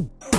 Oh.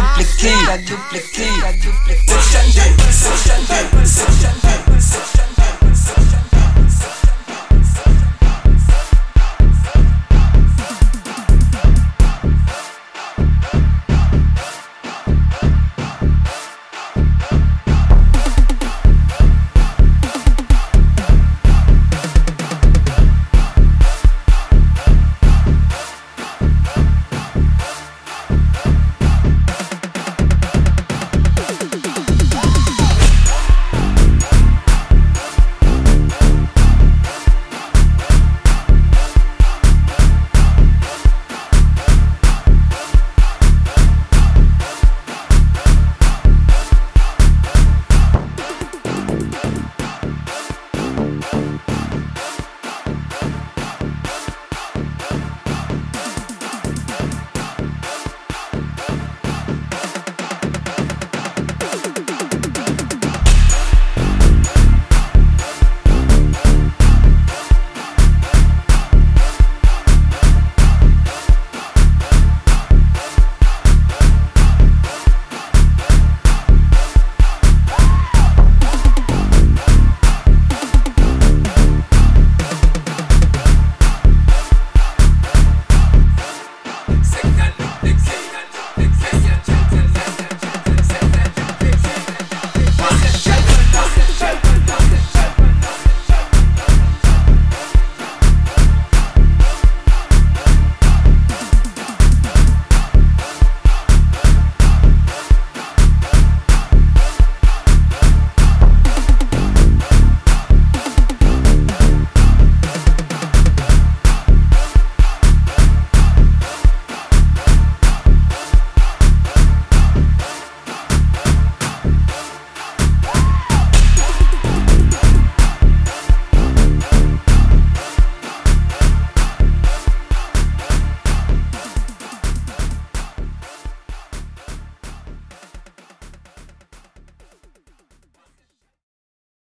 Duplicate, duplicate, duplicate.